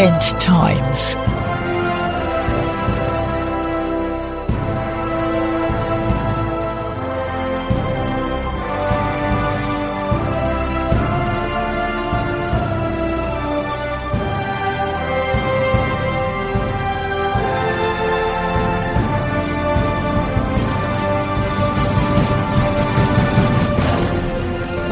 end times.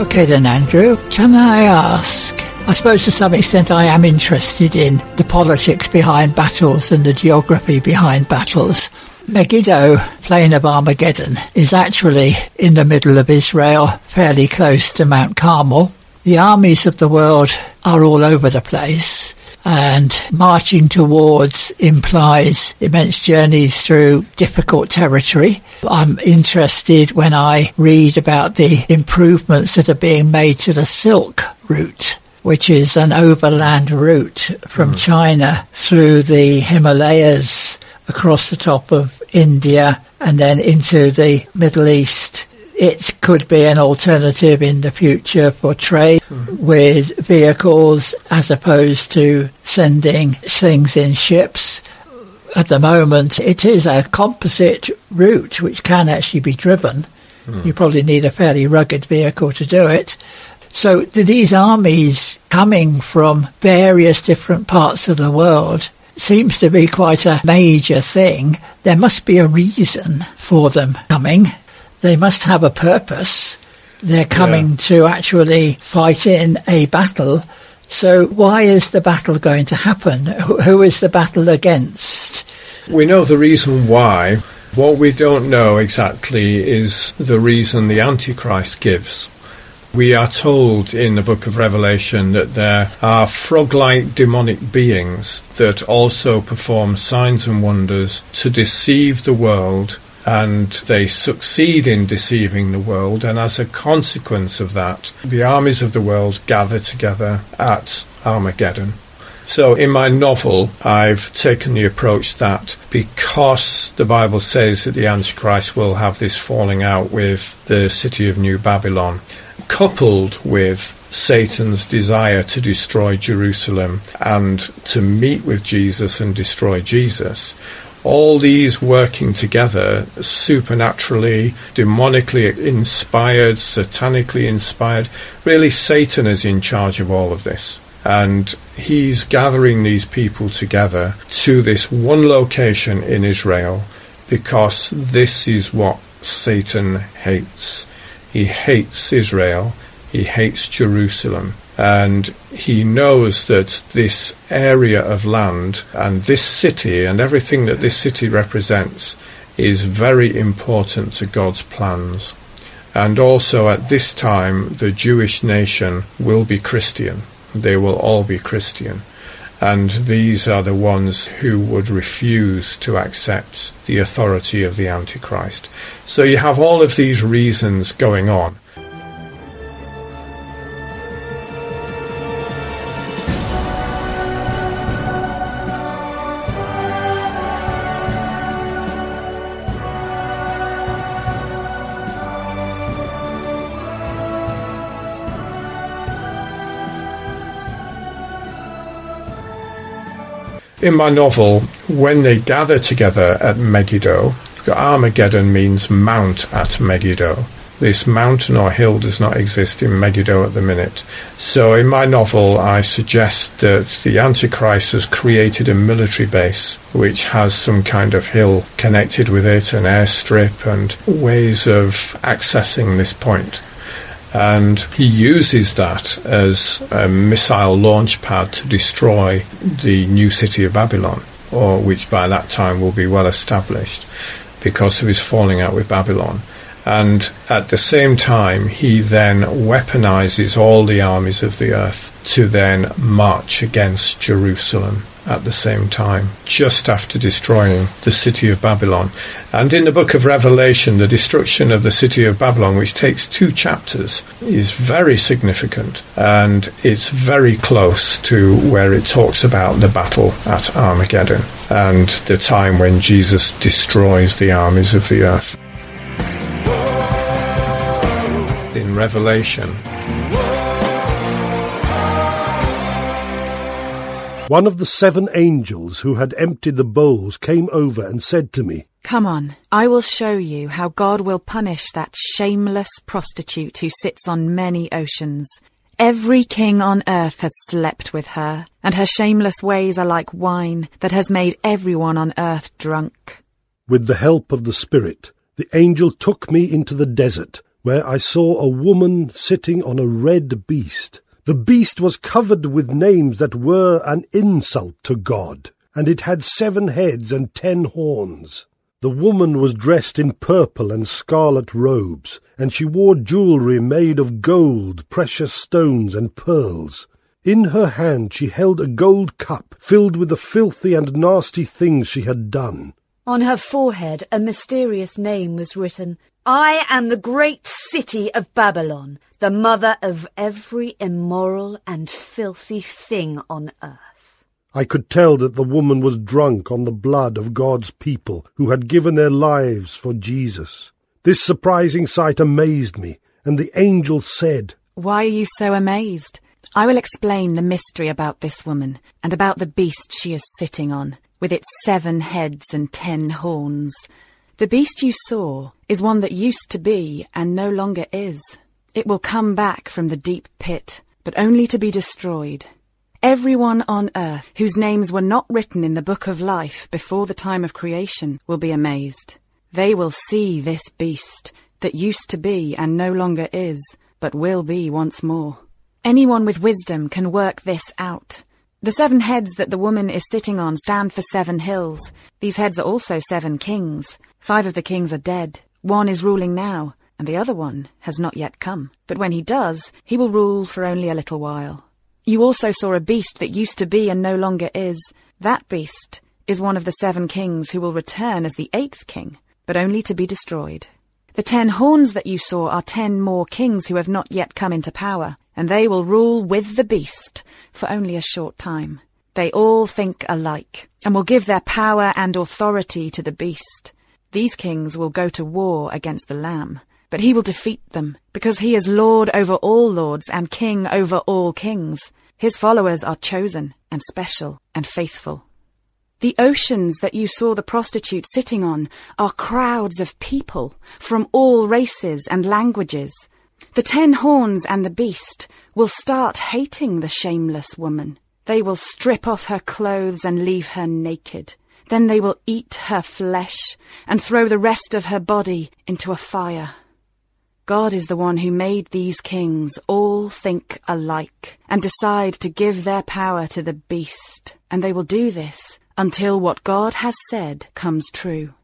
Okay then, Andrew, can I ask? I suppose to some extent I am interested in the politics behind battles and the geography behind battles. Megiddo, plain of Armageddon, is actually in the middle of Israel, fairly close to Mount Carmel. The armies of the world are all over the place and marching towards implies immense journeys through difficult territory. I'm interested when I read about the improvements that are being made to the Silk route which is an overland route from mm. China through the Himalayas across the top of India and then into the Middle East it could be an alternative in the future for trade mm-hmm. with vehicles as opposed to sending things in ships. At the moment, it is a composite route which can actually be driven. Mm. You probably need a fairly rugged vehicle to do it. So these armies coming from various different parts of the world seems to be quite a major thing. There must be a reason for them coming they must have a purpose. They're coming yeah. to actually fight in a battle. So why is the battle going to happen? Who is the battle against? We know the reason why. What we don't know exactly is the reason the Antichrist gives. We are told in the book of Revelation that there are frog like demonic beings that also perform signs and wonders to deceive the world and they succeed in deceiving the world. And as a consequence of that, the armies of the world gather together at Armageddon. So, in my novel, I've taken the approach that because the Bible says that the Antichrist will have this falling out with the city of New Babylon, coupled with Satan's desire to destroy Jerusalem and to meet with Jesus and destroy Jesus, all these working together, supernaturally, demonically inspired, satanically inspired. Really, Satan is in charge of all of this. And he's gathering these people together to this one location in Israel because this is what Satan hates. He hates Israel. He hates Jerusalem and he knows that this area of land and this city and everything that this city represents is very important to God's plans. And also at this time, the Jewish nation will be Christian. They will all be Christian. And these are the ones who would refuse to accept the authority of the Antichrist. So you have all of these reasons going on. In my novel, when they gather together at Megiddo, Armageddon means mount at Megiddo. This mountain or hill does not exist in Megiddo at the minute. So in my novel, I suggest that the Antichrist has created a military base which has some kind of hill connected with it, an airstrip, and ways of accessing this point and he uses that as a missile launch pad to destroy the new city of Babylon, or which by that time will be well established because of his falling out with Babylon. And at the same time, he then weaponizes all the armies of the earth to then march against Jerusalem at the same time, just after destroying the city of Babylon. And in the book of Revelation, the destruction of the city of Babylon, which takes two chapters, is very significant. And it's very close to where it talks about the battle at Armageddon and the time when Jesus destroys the armies of the earth. In Revelation, One of the seven angels who had emptied the bowls came over and said to me, Come on, I will show you how God will punish that shameless prostitute who sits on many oceans. Every king on earth has slept with her, and her shameless ways are like wine that has made everyone on earth drunk. With the help of the Spirit, the angel took me into the desert, where I saw a woman sitting on a red beast. The beast was covered with names that were an insult to God, and it had seven heads and ten horns. The woman was dressed in purple and scarlet robes, and she wore jewelry made of gold, precious stones, and pearls. In her hand she held a gold cup filled with the filthy and nasty things she had done. On her forehead a mysterious name was written, I am the great city of Babylon, the mother of every immoral and filthy thing on earth. I could tell that the woman was drunk on the blood of God's people who had given their lives for Jesus. This surprising sight amazed me, and the angel said, Why are you so amazed? I will explain the mystery about this woman and about the beast she is sitting on, with its seven heads and ten horns. The beast you saw is one that used to be and no longer is. It will come back from the deep pit, but only to be destroyed. Everyone on earth whose names were not written in the book of life before the time of creation will be amazed. They will see this beast that used to be and no longer is, but will be once more. Anyone with wisdom can work this out. The seven heads that the woman is sitting on stand for seven hills. These heads are also seven kings. Five of the kings are dead. One is ruling now, and the other one has not yet come. But when he does, he will rule for only a little while. You also saw a beast that used to be and no longer is. That beast is one of the seven kings who will return as the eighth king, but only to be destroyed. The ten horns that you saw are ten more kings who have not yet come into power, and they will rule with the beast for only a short time. They all think alike, and will give their power and authority to the beast. These kings will go to war against the Lamb, but he will defeat them, because he is Lord over all lords and King over all kings. His followers are chosen and special and faithful. The oceans that you saw the prostitute sitting on are crowds of people from all races and languages. The ten horns and the beast will start hating the shameless woman. They will strip off her clothes and leave her naked. Then they will eat her flesh and throw the rest of her body into a fire. God is the one who made these kings all think alike and decide to give their power to the beast, and they will do this until what God has said comes true.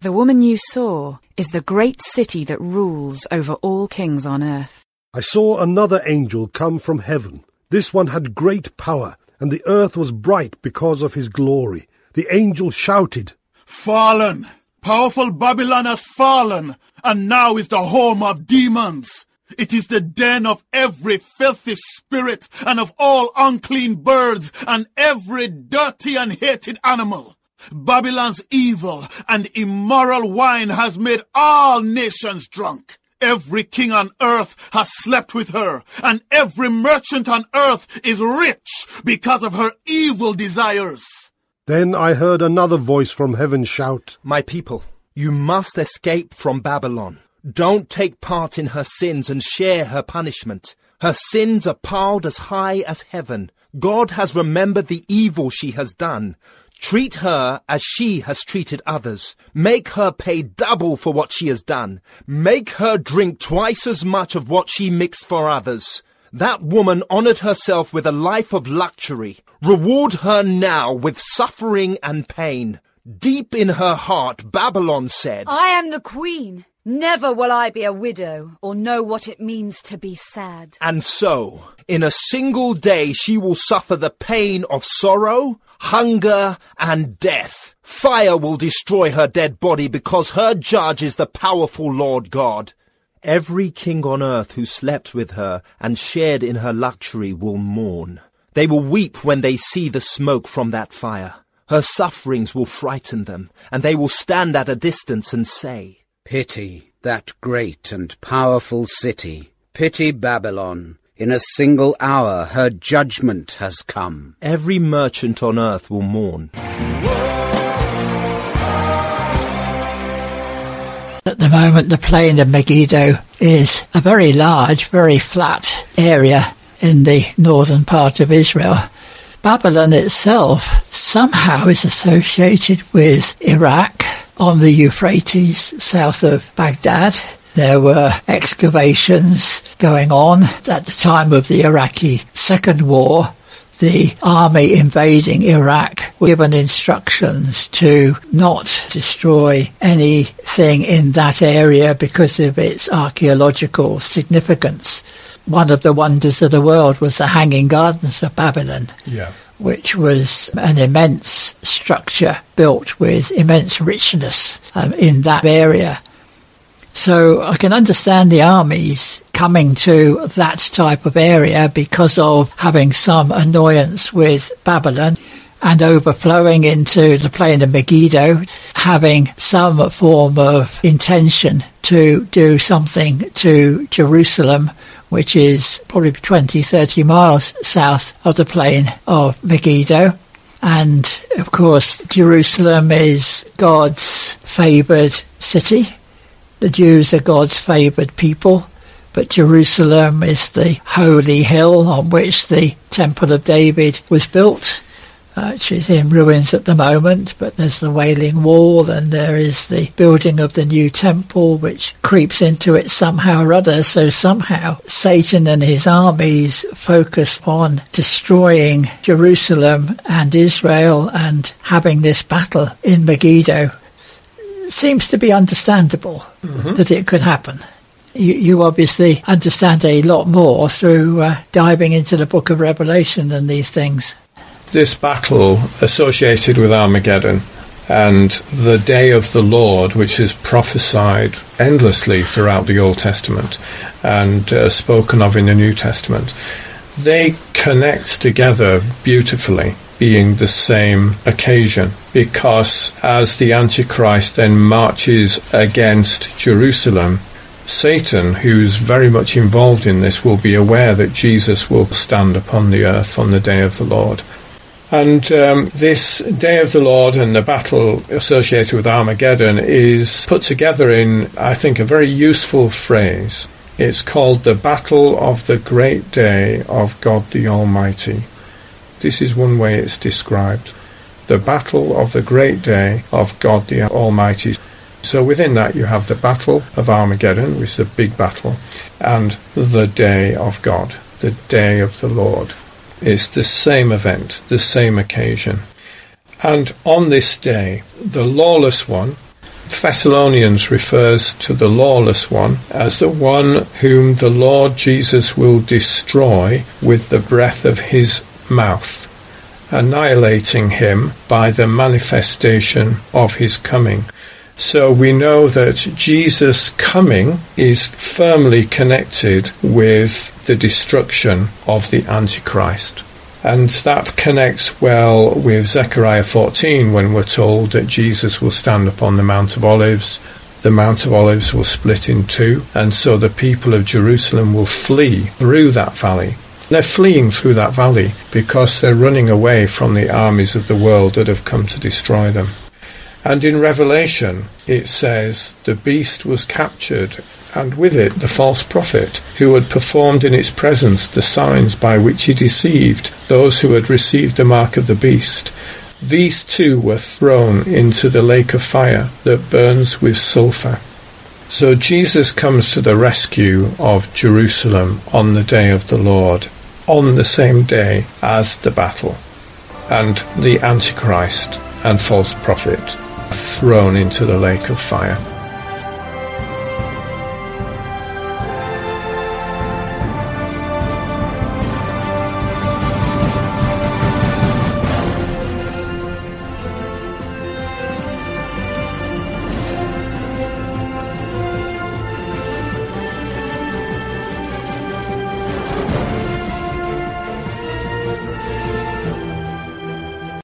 The woman you saw is the great city that rules over all kings on earth. I saw another angel come from heaven. This one had great power, and the earth was bright because of his glory. The angel shouted, Fallen! Powerful Babylon has fallen, and now is the home of demons. It is the den of every filthy spirit and of all unclean birds and every dirty and hated animal. Babylon's evil and immoral wine has made all nations drunk. Every king on earth has slept with her, and every merchant on earth is rich because of her evil desires. Then I heard another voice from heaven shout, My people, you must escape from Babylon. Don't take part in her sins and share her punishment. Her sins are piled as high as heaven. God has remembered the evil she has done. Treat her as she has treated others. Make her pay double for what she has done. Make her drink twice as much of what she mixed for others. That woman honored herself with a life of luxury. Reward her now with suffering and pain. Deep in her heart, Babylon said, I am the queen. Never will I be a widow or know what it means to be sad. And so, in a single day, she will suffer the pain of sorrow, hunger, and death. Fire will destroy her dead body because her judge is the powerful Lord God. Every king on earth who slept with her and shared in her luxury will mourn. They will weep when they see the smoke from that fire. Her sufferings will frighten them, and they will stand at a distance and say, Pity that great and powerful city. Pity Babylon. In a single hour her judgment has come. Every merchant on earth will mourn. At the moment, the plain of Megiddo is a very large, very flat area in the northern part of Israel. Babylon itself somehow is associated with Iraq on the Euphrates south of Baghdad. There were excavations going on at the time of the Iraqi Second War the army invading Iraq were given instructions to not destroy anything in that area because of its archaeological significance. One of the wonders of the world was the Hanging Gardens of Babylon. Yeah. Which was an immense structure built with immense richness um, in that area. So I can understand the armies coming to that type of area because of having some annoyance with Babylon and overflowing into the plain of Megiddo, having some form of intention to do something to Jerusalem, which is probably 20, 30 miles south of the plain of Megiddo. And of course, Jerusalem is God's favoured city. The Jews are God's favoured people, but Jerusalem is the holy hill on which the Temple of David was built, uh, which is in ruins at the moment, but there's the Wailing Wall and there is the building of the new temple which creeps into it somehow or other. So somehow Satan and his armies focus on destroying Jerusalem and Israel and having this battle in Megiddo seems to be understandable mm-hmm. that it could happen. You, you, obviously understand a lot more through uh, diving into the book of Revelation and these things. This battle associated with Armageddon and the day of the Lord, which is prophesied endlessly throughout the Old Testament and uh, spoken of in the New Testament, they connect together beautifully being the same occasion because as the Antichrist then marches against Jerusalem, Satan, who's very much involved in this, will be aware that Jesus will stand upon the earth on the day of the Lord. And um, this Day of the Lord and the battle associated with Armageddon is put together in, I think, a very useful phrase. It's called the Battle of the Great Day of God the Almighty. This is one way it's described. The battle of the great day of God the Almighty. So within that you have the battle of Armageddon, which is a big battle, and the day of God, the day of the Lord. It's the same event, the same occasion. And on this day, the lawless one, Thessalonians refers to the lawless one as the one whom the Lord Jesus will destroy with the breath of his mouth, annihilating him by the manifestation of his coming. So we know that Jesus' coming is firmly connected with the destruction of the Antichrist. And that connects well with Zechariah 14 when we're told that Jesus will stand upon the Mount of Olives. The Mount of Olives will split in two, and so the people of Jerusalem will flee through that valley they're fleeing through that valley because they're running away from the armies of the world that have come to destroy them. And in Revelation, it says, The beast was captured, and with it the false prophet, who had performed in its presence the signs by which he deceived those who had received the mark of the beast. These two were thrown into the lake of fire that burns with sulphur. So Jesus comes to the rescue of Jerusalem on the day of the Lord on the same day as the battle, and the Antichrist and false prophet thrown into the lake of fire.